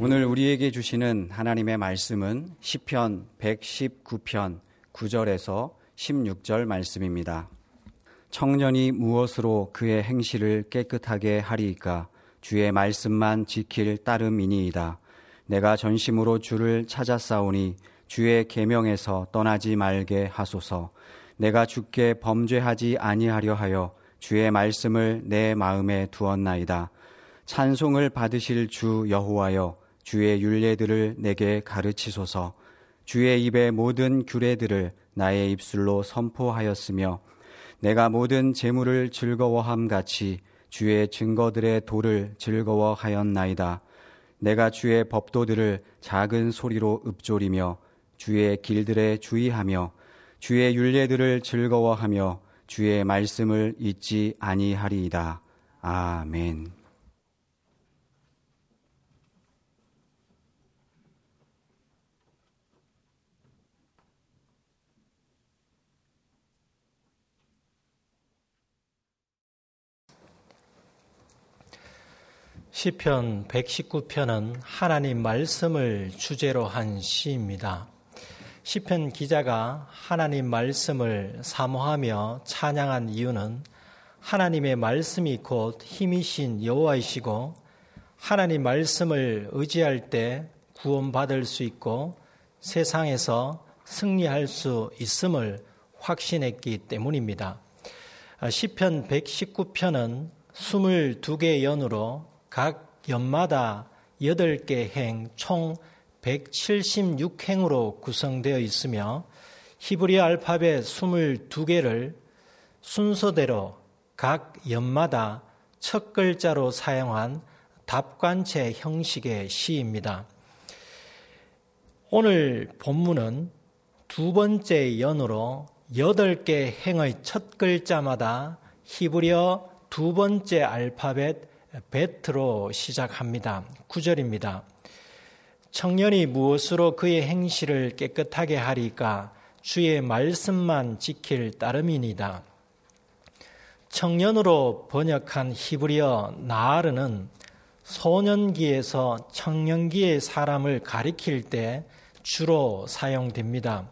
오늘 우리에게 주시는 하나님의 말씀은 시편 119편 9절에서 16절 말씀입니다. 청년이 무엇으로 그의 행실을 깨끗하게 하리이까 주의 말씀만 지킬 따름이니이다. 내가 전심으로 주를 찾아싸우니 주의 계명에서 떠나지 말게 하소서. 내가 주께 범죄하지 아니하려 하여 주의 말씀을 내 마음에 두었나이다. 찬송을 받으실 주 여호와여 주의 윤례들을 내게 가르치소서. 주의 입의 모든 규례들을 나의 입술로 선포하였으며 내가 모든 재물을 즐거워함 같이 주의 증거들의 도를 즐거워하였나이다. 내가 주의 법도들을 작은 소리로 읊조리며 주의 길들에 주의하며 주의 윤례들을 즐거워하며 주의 말씀을 잊지 아니하리이다. 아멘. 시편 119편은 하나님 말씀을 주제로 한 시입니다. 시편 기자가 하나님 말씀을 사모하며 찬양한 이유는 하나님의 말씀이 곧 힘이신 여호와이시고 하나님 말씀을 의지할 때 구원받을 수 있고 세상에서 승리할 수 있음을 확신했기 때문입니다. 시편 119편은 22개 연으로 각 연마다 8개 행, 총 176행으로 구성되어 있으며 히브리 알파벳 22개를 순서대로 각 연마다 첫 글자로 사용한 답관체 형식의 시입니다. 오늘 본문은 두 번째 연으로 8개 행의 첫 글자마다 히브리어 두 번째 알파벳 베트로 시작합니다. 9절입니다. 청년이 무엇으로 그의 행실을 깨끗하게 하리까 주의 말씀만 지킬 따름이니다. 청년으로 번역한 히브리어 나아르는 소년기에서 청년기의 사람을 가리킬 때 주로 사용됩니다.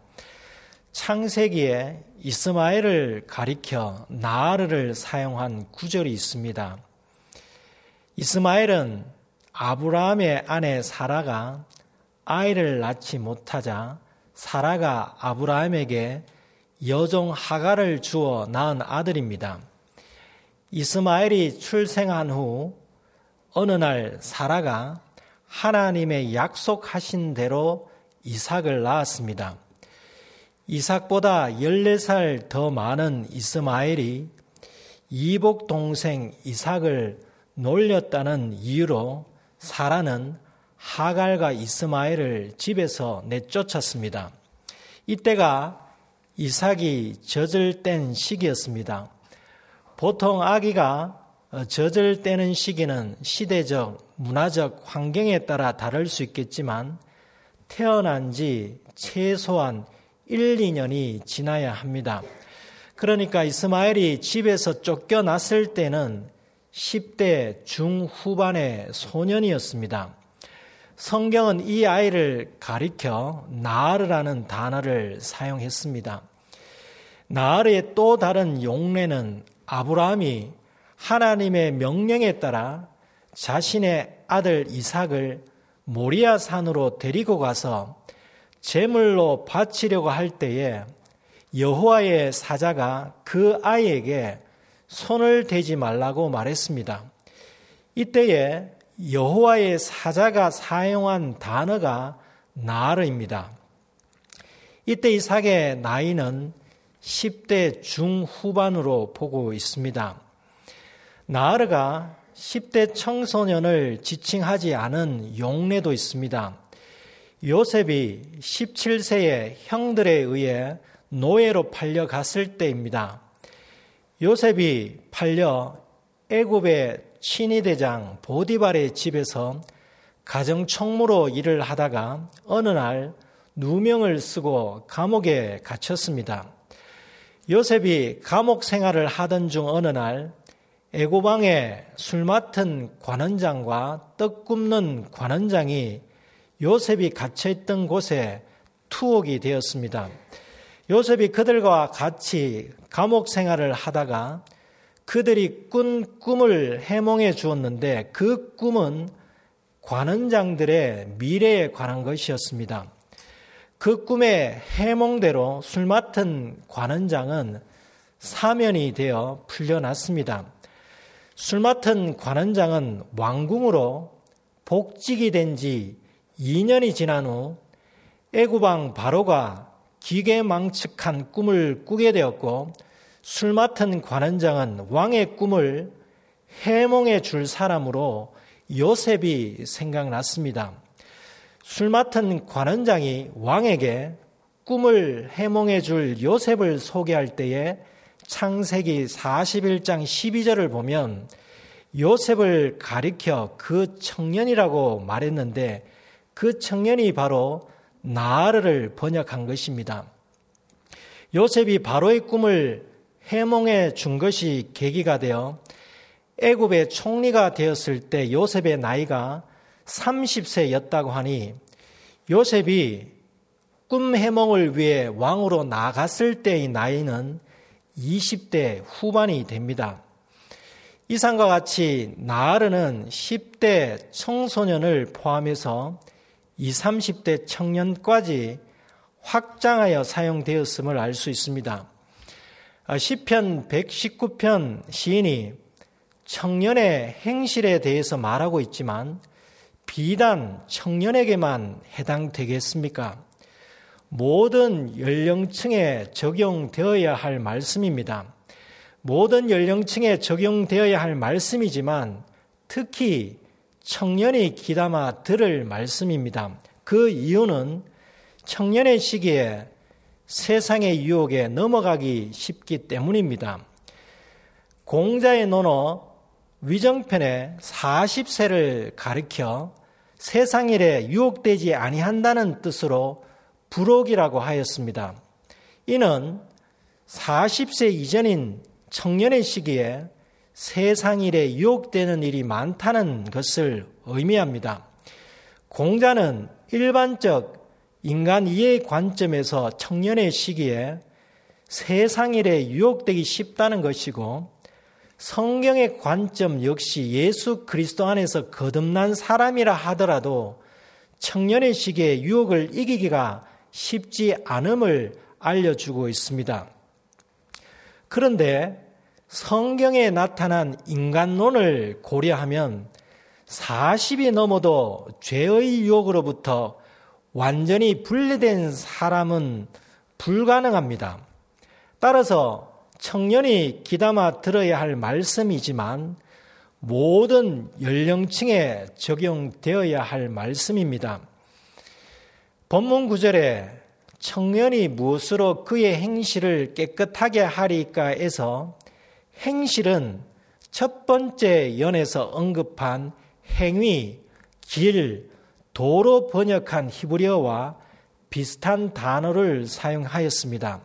창세기에 이스마엘을 가리켜 나아르를 사용한 구절이 있습니다. 이스마엘은 아브라함의 아내 사라가 아이를 낳지 못하자 사라가 아브라함에게 여종 하가를 주어 낳은 아들입니다. 이스마엘이 출생한 후 어느 날 사라가 하나님의 약속하신 대로 이삭을 낳았습니다. 이삭보다 14살 더 많은 이스마엘이 이복 동생 이삭을 놀렸다는 이유로 사라는 하갈과 이스마엘을 집에서 내쫓았습니다. 이때가 이삭이 젖을 뗀 시기였습니다. 보통 아기가 젖을 떼는 시기는 시대적, 문화적 환경에 따라 다를 수 있겠지만 태어난 지 최소한 1, 2년이 지나야 합니다. 그러니까 이스마엘이 집에서 쫓겨났을 때는 10대 중후반의 소년이었습니다. 성경은 이 아이를 가리켜 나르라는 단어를 사용했습니다. 나르의 또 다른 용례는 아브라함이 하나님의 명령에 따라 자신의 아들 이삭을 모리아 산으로 데리고 가서 제물로 바치려고 할 때에 여호와의 사자가 그 아이에게 손을 대지 말라고 말했습니다. 이때에 여호와의 사자가 사용한 단어가 나르입니다. 이때 이삭의 나이는 10대 중후반으로 보고 있습니다. 나르가 10대 청소년을 지칭하지 않은 용례도 있습니다. 요셉이 17세의 형들에 의해 노예로 팔려갔을 때입니다. 요셉이 팔려 애굽의 친위 대장 보디발의 집에서 가정총무로 일을 하다가 어느 날 누명을 쓰고 감옥에 갇혔습니다. 요셉이 감옥 생활을 하던 중 어느 날 애고방에 술 맡은 관원장과 떡 굽는 관원장이 요셉이 갇혀 있던 곳에 투옥이 되었습니다. 요셉이 그들과 같이 감옥 생활을 하다가 그들이 꾼 꿈을 해몽해 주었는데 그 꿈은 관원장들의 미래에 관한 것이었습니다. 그 꿈의 해몽대로 술 맡은 관원장은 사면이 되어 풀려났습니다. 술 맡은 관원장은 왕궁으로 복직이 된 지 2년이 지난 후 애구방 바로가 기계망측한 꿈을 꾸게 되었고 술 맡은 관원장은 왕의 꿈을 해몽해 줄 사람으로 요셉이 생각났습니다. 술 맡은 관원장이 왕에게 꿈을 해몽해 줄 요셉을 소개할 때에 창세기 41장 12절을 보면 요셉을 가리켜 그 청년이라고 말했는데 그 청년이 바로 나르를 번역한 것입니다. 요셉이 바로의 꿈을 해몽해 준 것이 계기가 되어 애굽의 총리가 되었을 때 요셉의 나이가 30세였다고 하니 요셉이 꿈 해몽을 위해 왕으로 나갔을 때의 나이는 20대 후반이 됩니다. 이상과 같이 나르는 10대 청소년을 포함해서 20, 30대 청년까지 확장하여 사용되었음을 알 수 있습니다. 아, 시편 119편 시인이 청년의 행실에 대해서 말하고 있지만 비단 청년에게만 해당되겠습니까? 모든 연령층에 적용되어야 할 말씀입니다. 모든 연령층에 적용되어야 할 말씀이지만 특히 청년이 기담아 들을 말씀입니다. 그 이유는 청년의 시기에 세상의 유혹에 넘어가기 쉽기 때문입니다. 공자의 논어 위정편에 40세를 가리켜 세상 일에 유혹되지 아니한다는 뜻으로 불혹이라고 하였습니다. 이는 40세 이전인 청년의 시기에 세상 일에 유혹되는 일이 많다는 것을 의미합니다. 공자는 일반적 인간 이해의 관점에서 청년의 시기에 세상 일에 유혹되기 쉽다는 것이고 성경의 관점 역시 예수 그리스도 안에서 거듭난 사람이라 하더라도 청년의 시기에 유혹을 이기기가 쉽지 않음을 알려주고 있습니다. 그런데 성경에 나타난 인간론을 고려하면 40이 넘어도 죄의 유혹으로부터 완전히 분리된 사람은 불가능합니다. 따라서 청년이 기담아 들어야 할 말씀이지만 모든 연령층에 적용되어야 할 말씀입니다. 본문 구절에 청년이 무엇으로 그의 행실을 깨끗하게 하리까에서 행실은 첫 번째 연에서 언급한 행위, 길, 도로 번역한 히브리어와 비슷한 단어를 사용하였습니다.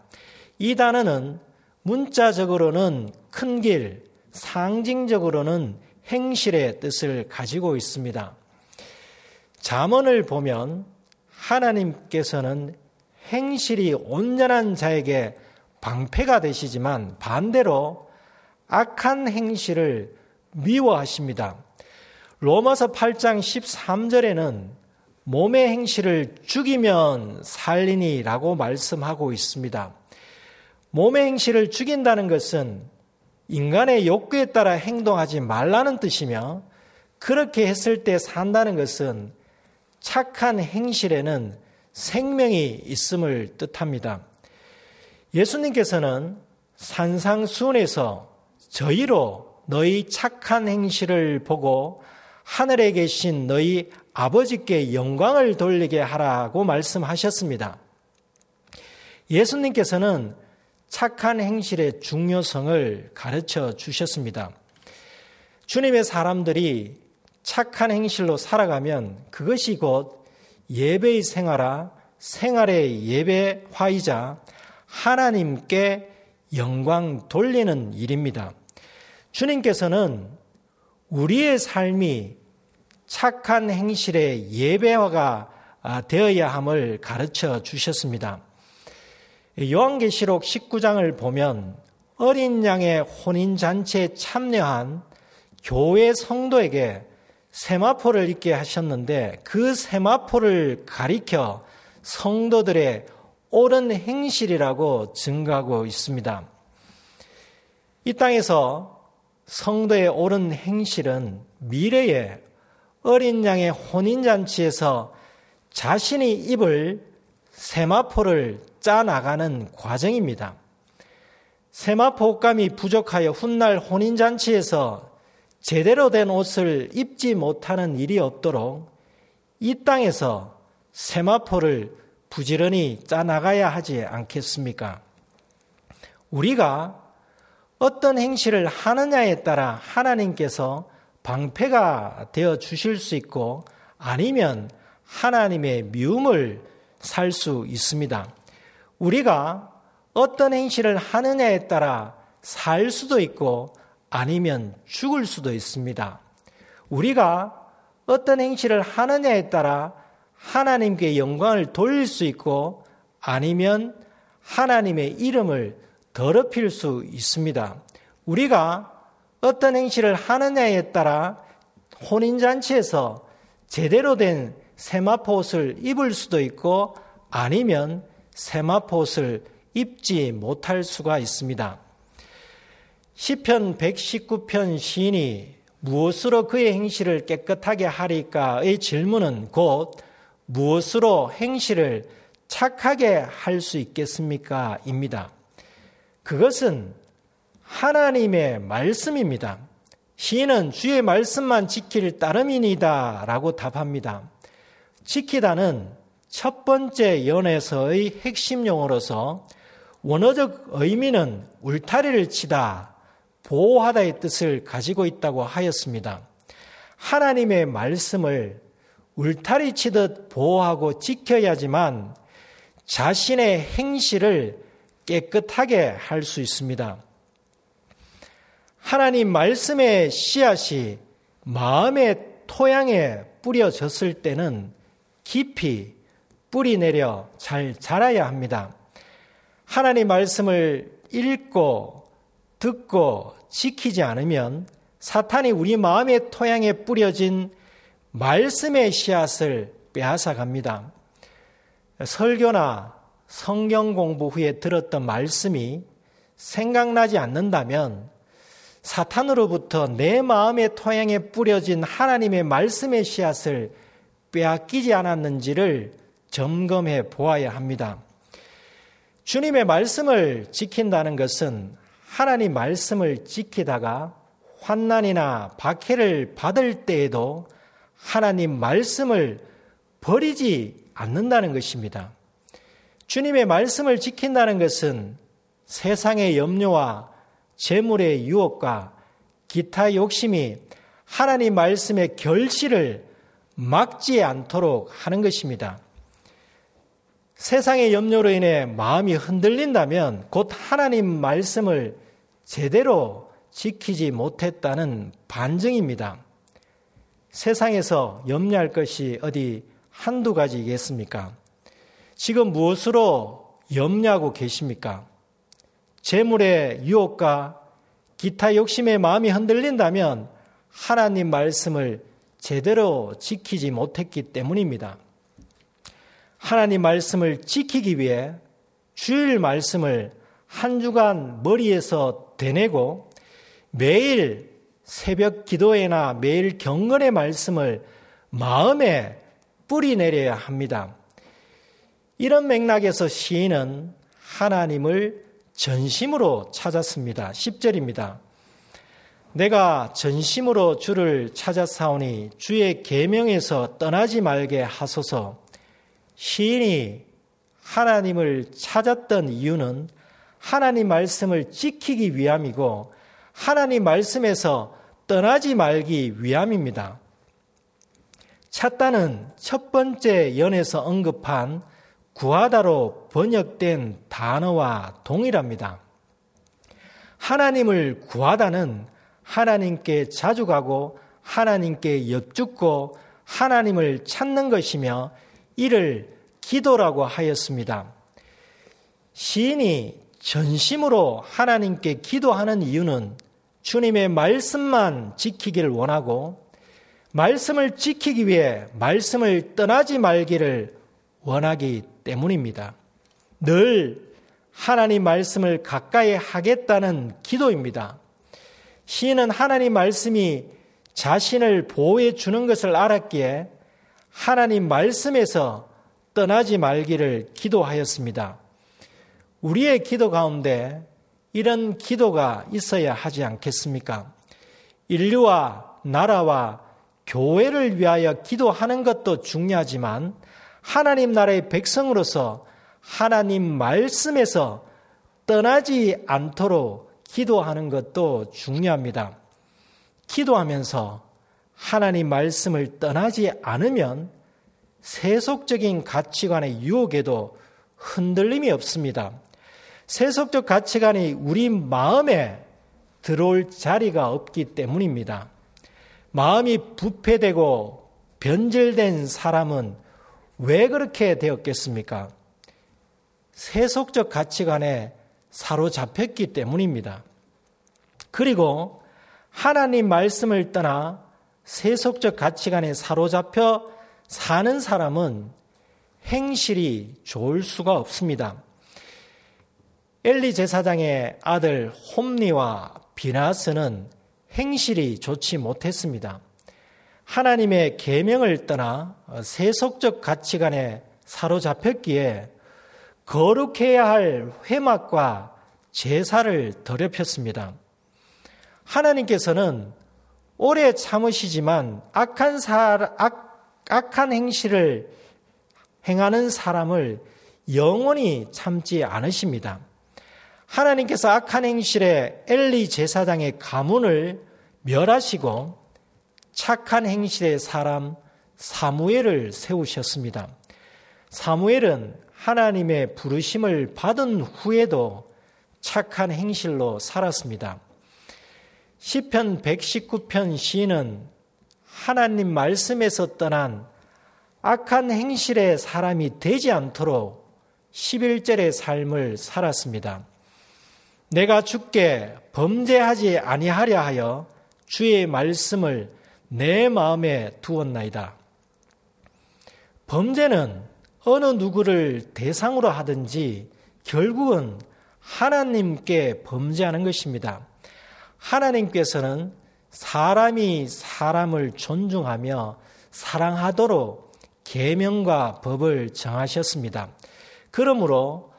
이 단어는 문자적으로는 큰 길, 상징적으로는 행실의 뜻을 가지고 있습니다. 잠언을 보면 하나님께서는 행실이 온전한 자에게 방패가 되시지만 반대로 악한 행실을 미워하십니다. 로마서 8장 13절에는 몸의 행실을 죽이면 살리니라고 말씀하고 있습니다. 몸의 행실을 죽인다는 것은 인간의 욕구에 따라 행동하지 말라는 뜻이며 그렇게 했을 때 산다는 것은 착한 행실에는 생명이 있음을 뜻합니다. 예수님께서는 산상수훈에서 저희로 너희 착한 행실을 보고 하늘에 계신 너희 아버지께 영광을 돌리게 하라고 말씀하셨습니다. 예수님께서는 착한 행실의 중요성을 가르쳐 주셨습니다. 주님의 사람들이 착한 행실로 살아가면 그것이 곧 예배의 생활화, 생활의 예배화이자 하나님께 영광 돌리는 일입니다. 주님께서는 우리의 삶이 착한 행실의 예배화가 되어야 함을 가르쳐 주셨습니다. 요한계시록 19장을 보면 어린 양의 혼인잔치에 참여한 교회 성도에게 세마포를 입게 하셨는데 그 세마포를 가리켜 성도들의 옳은 행실이라고 증가하고 있습니다. 이 땅에서 성도의 옳은 행실은 미래에 어린 양의 혼인잔치에서 자신이 입을 세마포를 짜나가는 과정입니다. 세마포감이 부족하여 훗날 혼인잔치에서 제대로 된 옷을 입지 못하는 일이 없도록 이 땅에서 세마포를 부지런히 짜나가야 하지 않겠습니까? 우리가 어떤 행실을 하느냐에 따라 하나님께서 방패가 되어 주실 수 있고 아니면 하나님의 미움을 살 수 있습니다. 우리가 어떤 행실을 하느냐에 따라 살 수도 있고 아니면 죽을 수도 있습니다. 우리가 어떤 행실을 하느냐에 따라 하나님께 영광을 돌릴 수 있고 아니면 하나님의 이름을 더럽힐 수 있습니다. 우리가 어떤 행실을 하느냐에 따라 혼인잔치에서 제대로 된 세마포 옷을 입을 수도 있고 아니면 세마포 옷을 입지 못할 수가 있습니다. 시편 119편 시인이 무엇으로 그의 행실을 깨끗하게 하리까의 질문은 곧 무엇으로 행실을 착하게 할 수 있겠습니까? 입니다. 그것은 하나님의 말씀입니다. 시인은 주의 말씀만 지킬 따름이니다 라고 답합니다. 지키다는 첫 번째 연에서의 핵심 용어로서 원어적 의미는 울타리를 치다, 보호하다의 뜻을 가지고 있다고 하였습니다. 하나님의 말씀을 울타리 치듯 보호하고 지켜야지만 자신의 행실을 깨끗하게 할 수 있습니다. 하나님 말씀의 씨앗이 마음의 토양에 뿌려졌을 때는 깊이 뿌리 내려 잘 자라야 합니다. 하나님 말씀을 읽고 듣고 지키지 않으면 사탄이 우리 마음의 토양에 뿌려진 말씀의 씨앗을 빼앗아 갑니다. 설교나 성경 공부 후에 들었던 말씀이 생각나지 않는다면 사탄으로부터 내 마음의 토양에 뿌려진 하나님의 말씀의 씨앗을 빼앗기지 않았는지를 점검해 보아야 합니다. 주님의 말씀을 지킨다는 것은 하나님 말씀을 지키다가 환난이나 박해를 받을 때에도 하나님 말씀을 버리지 않는다는 것입니다. 주님의 말씀을 지킨다는 것은 세상의 염려와 재물의 유혹과 기타 욕심이 하나님 말씀의 결실을 막지 않도록 하는 것입니다. 세상의 염려로 인해 마음이 흔들린다면 곧 하나님 말씀을 제대로 지키지 못했다는 반증입니다. 세상에서 염려할 것이 어디 한두 가지겠습니까? 지금 무엇으로 염려하고 계십니까? 재물의 유혹과 기타 욕심의 마음이 흔들린다면 하나님 말씀을 제대로 지키지 못했기 때문입니다. 하나님 말씀을 지키기 위해 주일 말씀을 한 주간 머리에서 되내고 매일 새벽 기도회나 매일 경건의 말씀을 마음에 뿌리 내려야 합니다. 이런 맥락에서 시인은 하나님을 전심으로 찾았습니다. 10절입니다. 내가 전심으로 주를 찾아사오니 주의 계명에서 떠나지 말게 하소서. 시인이 하나님을 찾았던 이유는 하나님 말씀을 지키기 위함이고 하나님 말씀에서 떠나지 말기 위함입니다. 찾다는 첫 번째 연에서 언급한 구하다로 번역된 단어와 동일합니다. 하나님을 구하다는 하나님께 자주 가고 하나님께 여쭙고 하나님을 찾는 것이며 이를 기도라고 하였습니다. 시인이 전심으로 하나님께 기도하는 이유는 주님의 말씀만 지키기를 원하고 말씀을 지키기 위해 말씀을 떠나지 말기를 원하기 때문입니다. 늘 하나님 말씀을 가까이 하겠다는 기도입니다. 시인은 하나님 말씀이 자신을 보호해 주는 것을 알았기에 하나님 말씀에서 떠나지 말기를 기도하였습니다. 우리의 기도 가운데 이런 기도가 있어야 하지 않겠습니까? 인류와 나라와 교회를 위하여 기도하는 것도 중요하지만 하나님 나라의 백성으로서 하나님 말씀에서 떠나지 않도록 기도하는 것도 중요합니다. 기도하면서 하나님 말씀을 떠나지 않으면 세속적인 가치관의 유혹에도 흔들림이 없습니다. 세속적 가치관이 우리 마음에 들어올 자리가 없기 때문입니다. 마음이 부패되고 변질된 사람은 왜 그렇게 되었겠습니까? 세속적 가치관에 사로잡혔기 때문입니다. 그리고 하나님 말씀을 떠나 세속적 가치관에 사로잡혀 사는 사람은 행실이 좋을 수가 없습니다. 엘리 제사장의 아들 홈리와 비나스는 행실이 좋지 못했습니다. 하나님의 계명을 떠나 세속적 가치관에 사로잡혔기에 거룩해야 할 회막과 제사를 더럽혔습니다. 하나님께서는 오래 참으시지만 악한 사, 악, 악한 행실을 행하는 사람을 영원히 참지 않으십니다. 하나님께서 악한 행실에 엘리 제사장의 가문을 멸하시고 착한 행실의 사람 사무엘을 세우셨습니다. 사무엘은 하나님의 부르심을 받은 후에도 착한 행실로 살았습니다. 시편 119편 시인은 하나님 말씀에서 떠난 악한 행실의 사람이 되지 않도록 11절의 삶을 살았습니다. 내가 죽게 범죄하지 아니하려 하여 주의 말씀을 내 마음에 두었나이다. 범죄는 어느 누구를 대상으로 하든지 결국은 하나님께 범죄하는 것입니다. 하나님께서는 사람이 사람을 존중하며 사랑하도록 계명과 법을 정하셨습니다. 그러므로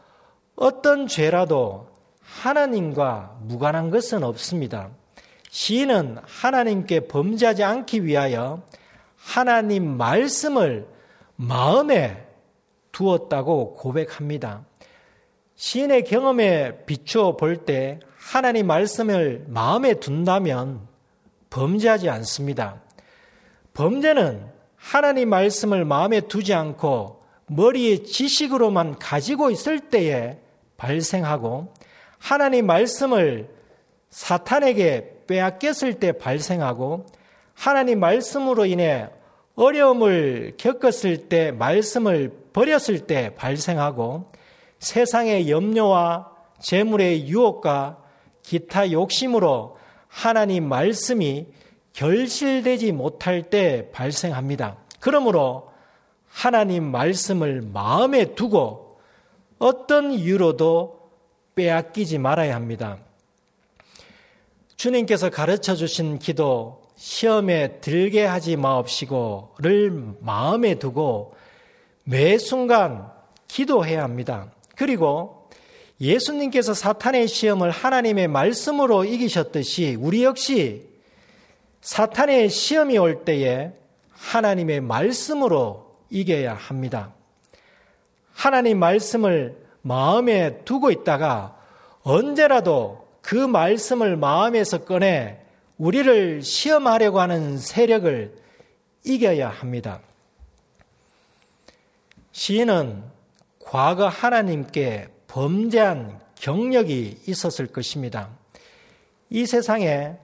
어떤 죄라도 하나님과 무관한 것은 없습니다. 시인은 하나님께 범죄하지 않기 위하여 하나님 말씀을 마음에 두었다고 고백합니다. 시인의 경험에 비추어 볼 때 하나님 말씀을 마음에 둔다면 범죄하지 않습니다. 범죄는 하나님 말씀을 마음에 두지 않고 머리에 지식으로만 가지고 있을 때에 발생하고 하나님 말씀을 사탄에게 빼앗겼을 때 발생하고 하나님 말씀으로 인해 어려움을 겪었을 때 말씀을 버렸을 때 발생하고 세상의 염려와 재물의 유혹과 기타 욕심으로 하나님 말씀이 결실되지 못할 때 발생합니다. 그러므로 하나님 말씀을 마음에 두고 어떤 이유로도 빼앗기지 말아야 합니다. 주님께서 가르쳐 주신 기도, 시험에 들게 하지 마옵시고를 마음에 두고 매 순간 기도해야 합니다. 그리고 예수님께서 사탄의 시험을 하나님의 말씀으로 이기셨듯이 우리 역시 사탄의 시험이 올 때에 하나님의 말씀으로 이겨야 합니다. 하나님 말씀을 마음에 두고 있다가 언제라도 그 말씀을 마음에서 꺼내 우리를 시험하려고 하는 세력을 이겨야 합니다. 시인은 과거 하나님께 범죄한 경력이 있었을 것입니다. 이 세상에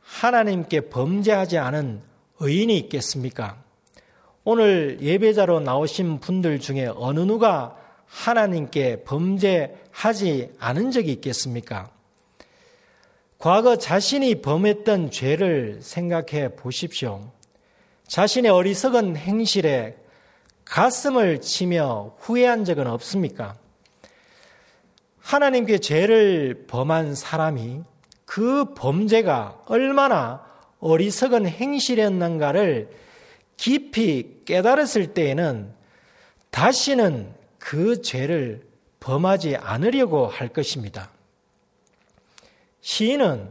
하나님께 범죄하지 않은 의인이 있겠습니까? 오늘 예배자로 나오신 분들 중에 어느 누가 하나님께 범죄하지 않은 적이 있겠습니까? 과거 자신이 범했던 죄를 생각해 보십시오. 자신의 어리석은 행실에 가슴을 치며 후회한 적은 없습니까? 하나님께 죄를 범한 사람이 그 범죄가 얼마나 어리석은 행실이었는가를 깊이 깨달았을 때에는 다시는 그 죄를 범하지 않으려고 할 것입니다. 시인은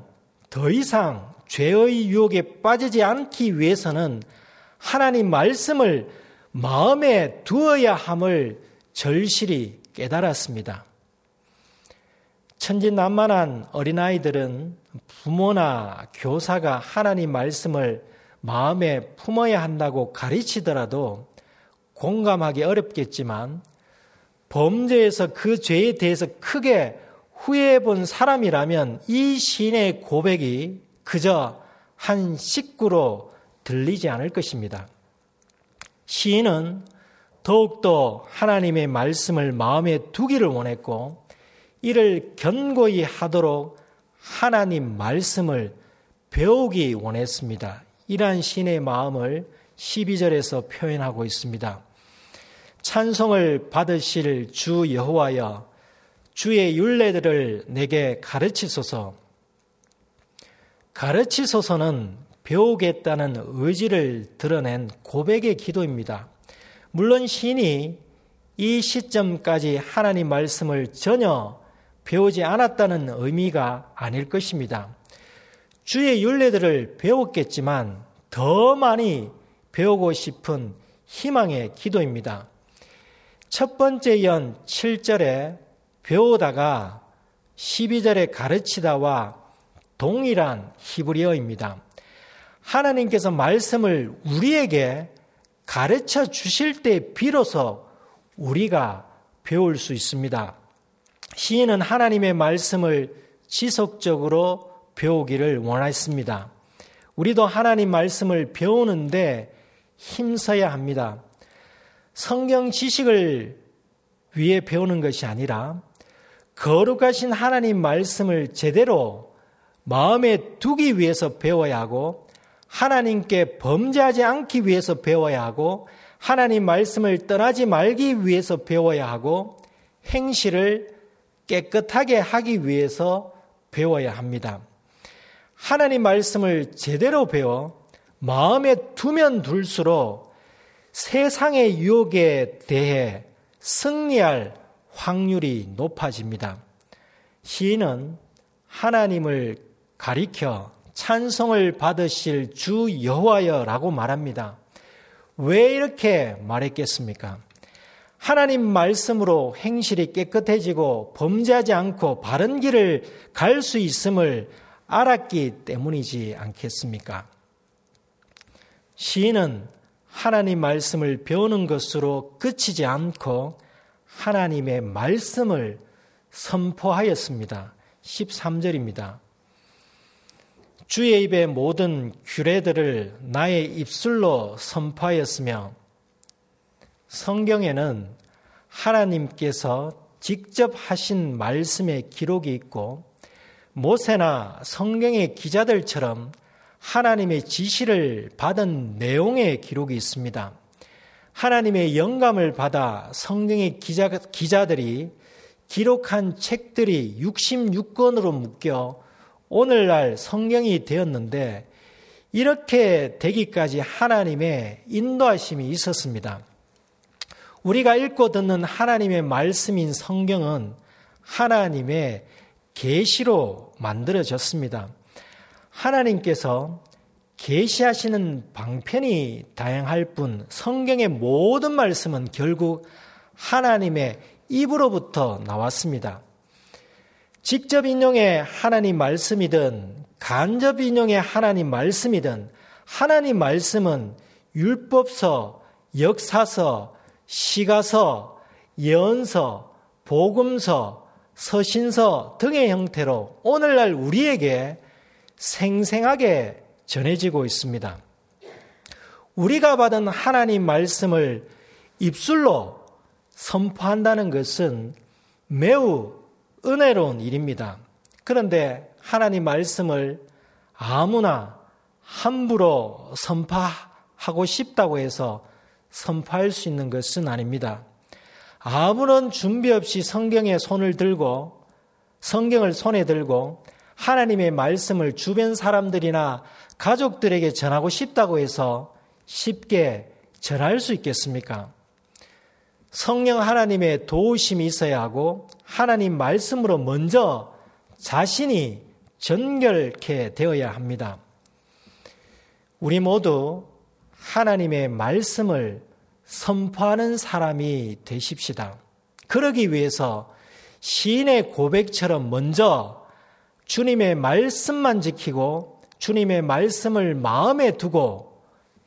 더 이상 죄의 유혹에 빠지지 않기 위해서는 하나님 말씀을 마음에 두어야 함을 절실히 깨달았습니다. 천진난만한 어린아이들은 부모나 교사가 하나님 말씀을 마음에 품어야 한다고 가르치더라도 공감하기 어렵겠지만 범죄에서 그 죄에 대해서 크게 후회해 본 사람이라면 이 시인의 고백이 그저 한 식구로 들리지 않을 것입니다. 시인은 더욱더 하나님의 말씀을 마음에 두기를 원했고 이를 견고히 하도록 하나님 말씀을 배우기 원했습니다. 이러한 신의 마음을 12절에서 표현하고 있습니다. 찬송을 받으실 주 여호와여 주의 윤례들을 내게 가르치소서 가르치소서는 배우겠다는 의지를 드러낸 고백의 기도입니다. 물론 신이 이 시점까지 하나님 말씀을 전혀 배우지 않았다는 의미가 아닐 것입니다. 주의 윤례들을 배웠겠지만 더 많이 배우고 싶은 희망의 기도입니다. 첫 번째 연 7절에 배우다가 12절에 가르치다와 동일한 히브리어입니다. 하나님께서 말씀을 우리에게 가르쳐 주실 때 비로소 우리가 배울 수 있습니다. 시인은 하나님의 말씀을 지속적으로 배우기를 원했습니다. 우리도 하나님 말씀을 배우는데 힘써야 합니다. 성경 지식을 위해 배우는 것이 아니라 거룩하신 하나님 말씀을 제대로 마음에 두기 위해서 배워야 하고 하나님께 범죄하지 않기 위해서 배워야 하고 하나님 말씀을 떠나지 말기 위해서 배워야 하고 행실을 깨끗하게 하기 위해서 배워야 합니다. 하나님 말씀을 제대로 배워 마음에 두면 둘수록 세상의 유혹에 대해 승리할 확률이 높아집니다. 시인은 하나님을 가리켜 찬송을 받으실 주 여호와여라고 말합니다. 왜 이렇게 말했겠습니까? 하나님 말씀으로 행실이 깨끗해지고 범죄하지 않고 바른 길을 갈 수 있음을 알았기 때문이지 않겠습니까? 시인은 하나님 말씀을 배우는 것으로 끝이지 않고 하나님의 말씀을 선포하였습니다. 13절입니다. 주의 입의 모든 규례들을 나의 입술로 선포하였으며 성경에는 하나님께서 직접 하신 말씀의 기록이 있고 모세나 성경의 기자들처럼 하나님의 지시를 받은 내용의 기록이 있습니다. 하나님의 영감을 받아 성경의 기자, 기자들이 기록한 책들이 66권으로 묶여 오늘날 성경이 되었는데 이렇게 되기까지 하나님의 인도하심이 있었습니다. 우리가 읽고 듣는 하나님의 말씀인 성경은 하나님의 계시로 만들어졌습니다. 하나님께서 계시하시는 방편이 다양할 뿐 성경의 모든 말씀은 결국 하나님의 입으로부터 나왔습니다. 직접 인용의 하나님 말씀이든 간접 인용의 하나님 말씀이든 하나님 말씀은 율법서, 역사서, 시가서, 예언서, 복음서, 서신서 등의 형태로 오늘날 우리에게 생생하게 전해지고 있습니다. 우리가 받은 하나님 말씀을 입술로 선포한다는 것은 매우 은혜로운 일입니다. 그런데 하나님 말씀을 아무나 함부로 선포하고 싶다고 해서 선포할 수 있는 것은 아닙니다. 아무런 준비 없이 성경에 손을 들고 성경을 손에 들고 하나님의 말씀을 주변 사람들이나 가족들에게 전하고 싶다고 해서 쉽게 전할 수 있겠습니까? 성령 하나님의 도우심이 있어야 하고 하나님 말씀으로 먼저 자신이 전결케 되어야 합니다. 우리 모두 하나님의 말씀을 선포하는 사람이 되십시다. 그러기 위해서 시인의 고백처럼 먼저 주님의 말씀만 지키고 주님의 말씀을 마음에 두고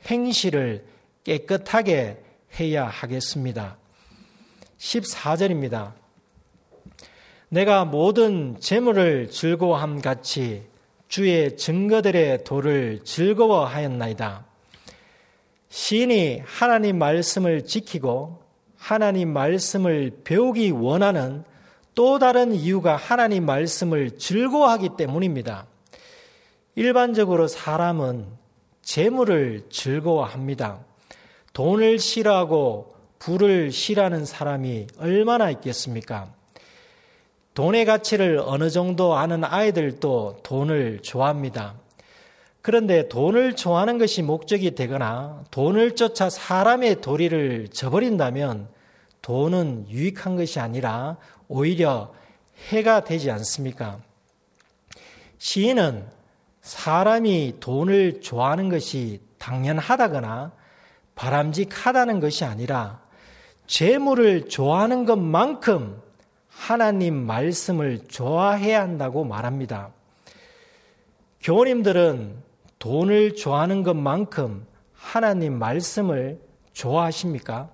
행실을 깨끗하게 해야 하겠습니다. 14절입니다. 내가 모든 재물을 즐거워함 같이 주의 증거들의 도를 즐거워하였나이다. 시인이 하나님 말씀을 지키고 하나님 말씀을 배우기 원하는 또 다른 이유가 하나님 말씀을 즐거워하기 때문입니다. 일반적으로 사람은 재물을 즐거워합니다. 돈을 싫어하고 부를 싫어하는 사람이 얼마나 있겠습니까? 돈의 가치를 어느 정도 아는 아이들도 돈을 좋아합니다. 그런데 돈을 좋아하는 것이 목적이 되거나 돈을 쫓아 사람의 도리를 저버린다면 돈은 유익한 것이 아니라 오히려 해가 되지 않습니까? 시인은 사람이 돈을 좋아하는 것이 당연하다거나 바람직하다는 것이 아니라 재물을 좋아하는 것만큼 하나님 말씀을 좋아해야 한다고 말합니다. 교우님들은 돈을 좋아하는 것만큼 하나님 말씀을 좋아하십니까?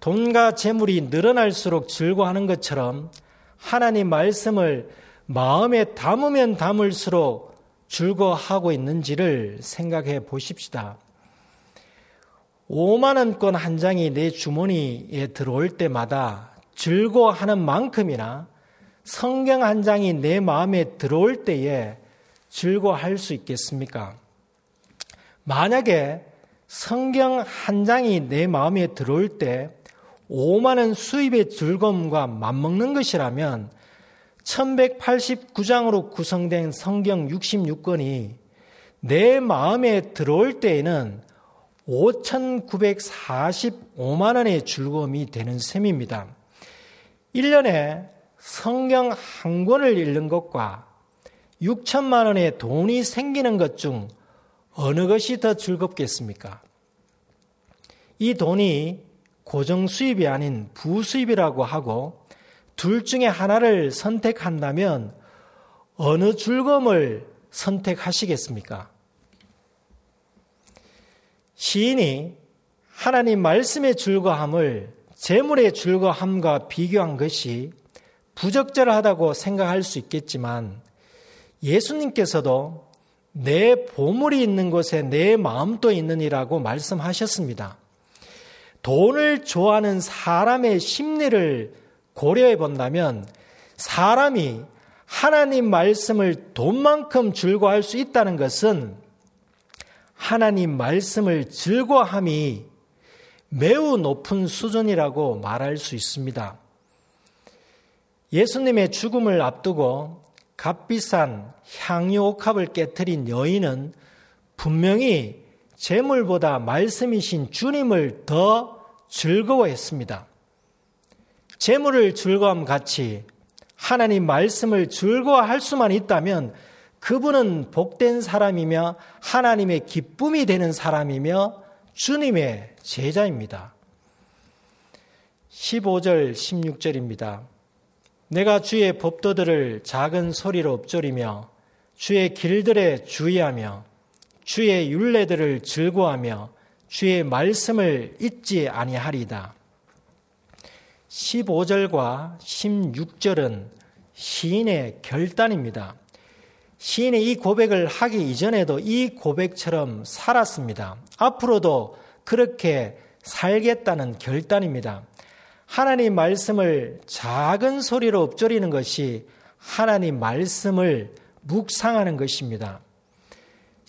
돈과 재물이 늘어날수록 즐거워하는 것처럼 하나님 말씀을 마음에 담으면 담을수록 즐거워하고 있는지를 생각해 보십시다. 5만원권 한 장이 내 주머니에 들어올 때마다 즐거워하는 만큼이나 성경 한 장이 내 마음에 들어올 때에 즐거워할 수 있겠습니까? 만약에 성경 한 장이 내 마음에 들어올 때 5만원 수입의 즐거움과 맞먹는 것이라면 1189장으로 구성된 성경 66권이 내 마음에 들어올 때에는 5,945만 원의 즐거움이 되는 셈입니다. 1년에 성경 한 권을 읽는 것과 6천만 원의 돈이 생기는 것 중 어느 것이 더 즐겁겠습니까? 이 돈이 고정 수입이 아닌 부수입이라고 하고 둘 중에 하나를 선택한다면 어느 즐거움을 선택하시겠습니까? 시인이 하나님 말씀의 즐거움을 재물의 즐거움과 비교한 것이 부적절하다고 생각할 수 있겠지만 예수님께서도 내 보물이 있는 곳에 내 마음도 있느니라고 말씀하셨습니다. 돈을 좋아하는 사람의 심리를 고려해 본다면 사람이 하나님 말씀을 돈만큼 즐거워할 수 있다는 것은 하나님 말씀을 즐거워함이 매우 높은 수준이라고 말할 수 있습니다. 예수님의 죽음을 앞두고 값비싼 향유 옥합을 깨뜨린 여인은 분명히 재물보다 말씀이신 주님을 더 즐거워했습니다. 재물을 즐거움 같이 하나님 말씀을 즐거워할 수만 있다면 그분은 복된 사람이며 하나님의 기쁨이 되는 사람이며 주님의 제자입니다. 15절, 16절입니다. 내가 주의 법도들을 작은 소리로 엎조리며 주의 길들에 주의하며 주의 윤례들을 즐거하며 주의 말씀을 잊지 아니하리다. 15절과 16절은 시인의 결단입니다. 시인이 이 고백을 하기 이전에도 이 고백처럼 살았습니다. 앞으로도 그렇게 살겠다는 결단입니다. 하나님 말씀을 작은 소리로 읊조리는 것이 하나님 말씀을 묵상하는 것입니다.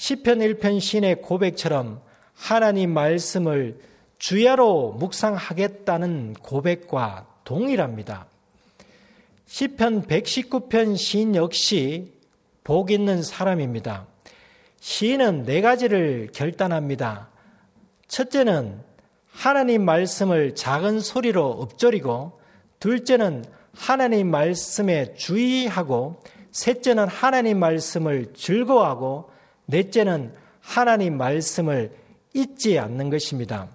시편 1편 신의 고백처럼 하나님 말씀을 주야로 묵상하겠다는 고백과 동일합니다. 시편 119편 시인 역시 복 있는 사람입니다. 시인은 네 가지를 결단합니다. 첫째는 하나님 말씀을 작은 소리로 읊조리고, 둘째는 하나님 말씀에 주의하고, 셋째는 하나님 말씀을 즐거워하고, 넷째는 하나님 말씀을 잊지 않는 것입니다.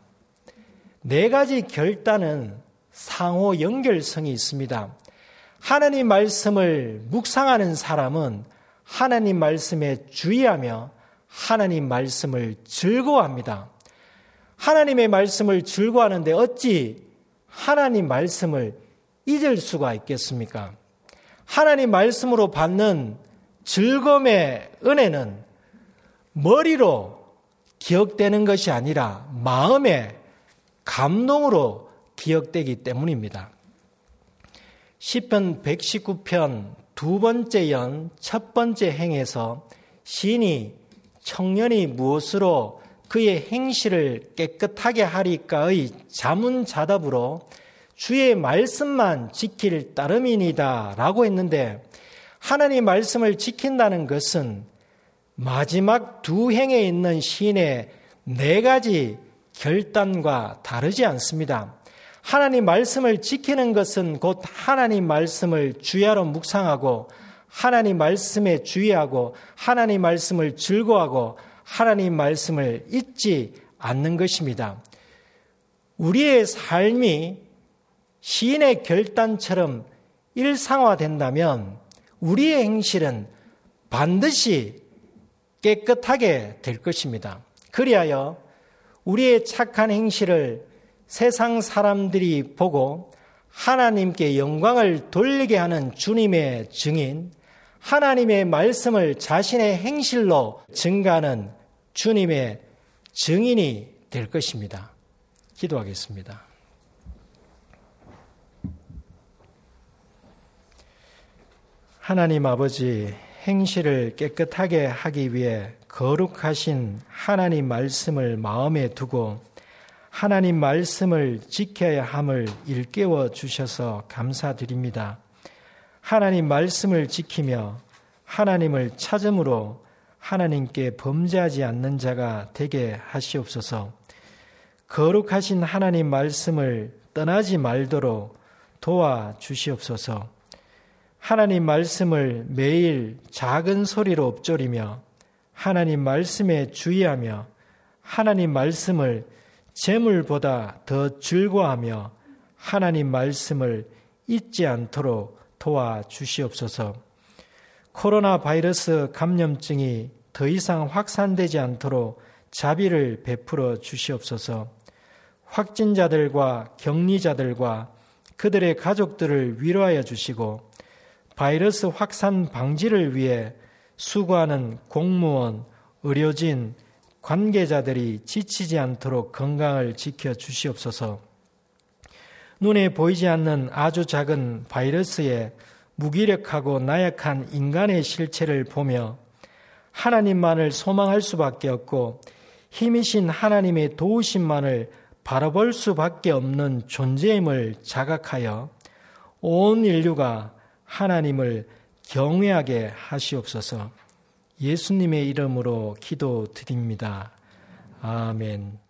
네 가지 결단은 상호 연결성이 있습니다. 하나님 말씀을 묵상하는 사람은 하나님 말씀에 주의하며 하나님 말씀을 즐거워합니다. 하나님의 말씀을 즐거워하는데 어찌 하나님 말씀을 잊을 수가 있겠습니까? 하나님 말씀으로 받는 즐거움의 은혜는 머리로 기억되는 것이 아니라 마음의 감동으로 기억되기 때문입니다. 10편 119편 두 번째 연 첫 번째 행에서 시인이 청년이 무엇으로 그의 행실을 깨끗하게 하리까의 자문자답으로 주의 말씀만 지킬 따름이니다 라고 했는데 하나님 말씀을 지킨다는 것은 마지막 두 행에 있는 시인의 네 가지 결단과 다르지 않습니다. 하나님 말씀을 지키는 것은 곧 하나님 말씀을 주야로 묵상하고 하나님 말씀에 주의하고 하나님 말씀을 즐거워하고 하나님 말씀을 잊지 않는 것입니다. 우리의 삶이 시인의 결단처럼 일상화된다면 우리의 행실은 반드시 깨끗하게 될 것입니다. 그리하여 우리의 착한 행실을 세상 사람들이 보고 하나님께 영광을 돌리게 하는 주님의 증인, 하나님의 말씀을 자신의 행실로 증가하는 주님의 증인이 될 것입니다. 기도하겠습니다. 하나님 아버지, 행실을 깨끗하게 하기 위해 거룩하신 하나님 말씀을 마음에 두고 하나님 말씀을 지켜야 함을 일깨워 주셔서 감사드립니다. 하나님 말씀을 지키며 하나님을 찾음으로 하나님께 범죄하지 않는 자가 되게 하시옵소서. 거룩하신 하나님 말씀을 떠나지 말도록 도와 주시옵소서. 하나님 말씀을 매일 작은 소리로 읊조리며 하나님 말씀에 주의하며 하나님 말씀을 재물보다 더 즐거워하며 하나님 말씀을 잊지 않도록 도와 주시옵소서. 코로나 바이러스 감염증이 더 이상 확산되지 않도록 자비를 베풀어 주시옵소서. 확진자들과 격리자들과 그들의 가족들을 위로하여 주시고 바이러스 확산 방지를 위해 수고하는 공무원, 의료진, 관계자들이 지치지 않도록 건강을 지켜 주시옵소서. 눈에 보이지 않는 아주 작은 바이러스의 무기력하고 나약한 인간의 실체를 보며 하나님만을 소망할 수밖에 없고 힘이신 하나님의 도우심만을 바라볼 수밖에 없는 존재임을 자각하여 온 인류가 하나님을 경외하게 하시옵소서. 예수님의 이름으로 기도드립니다. 아멘.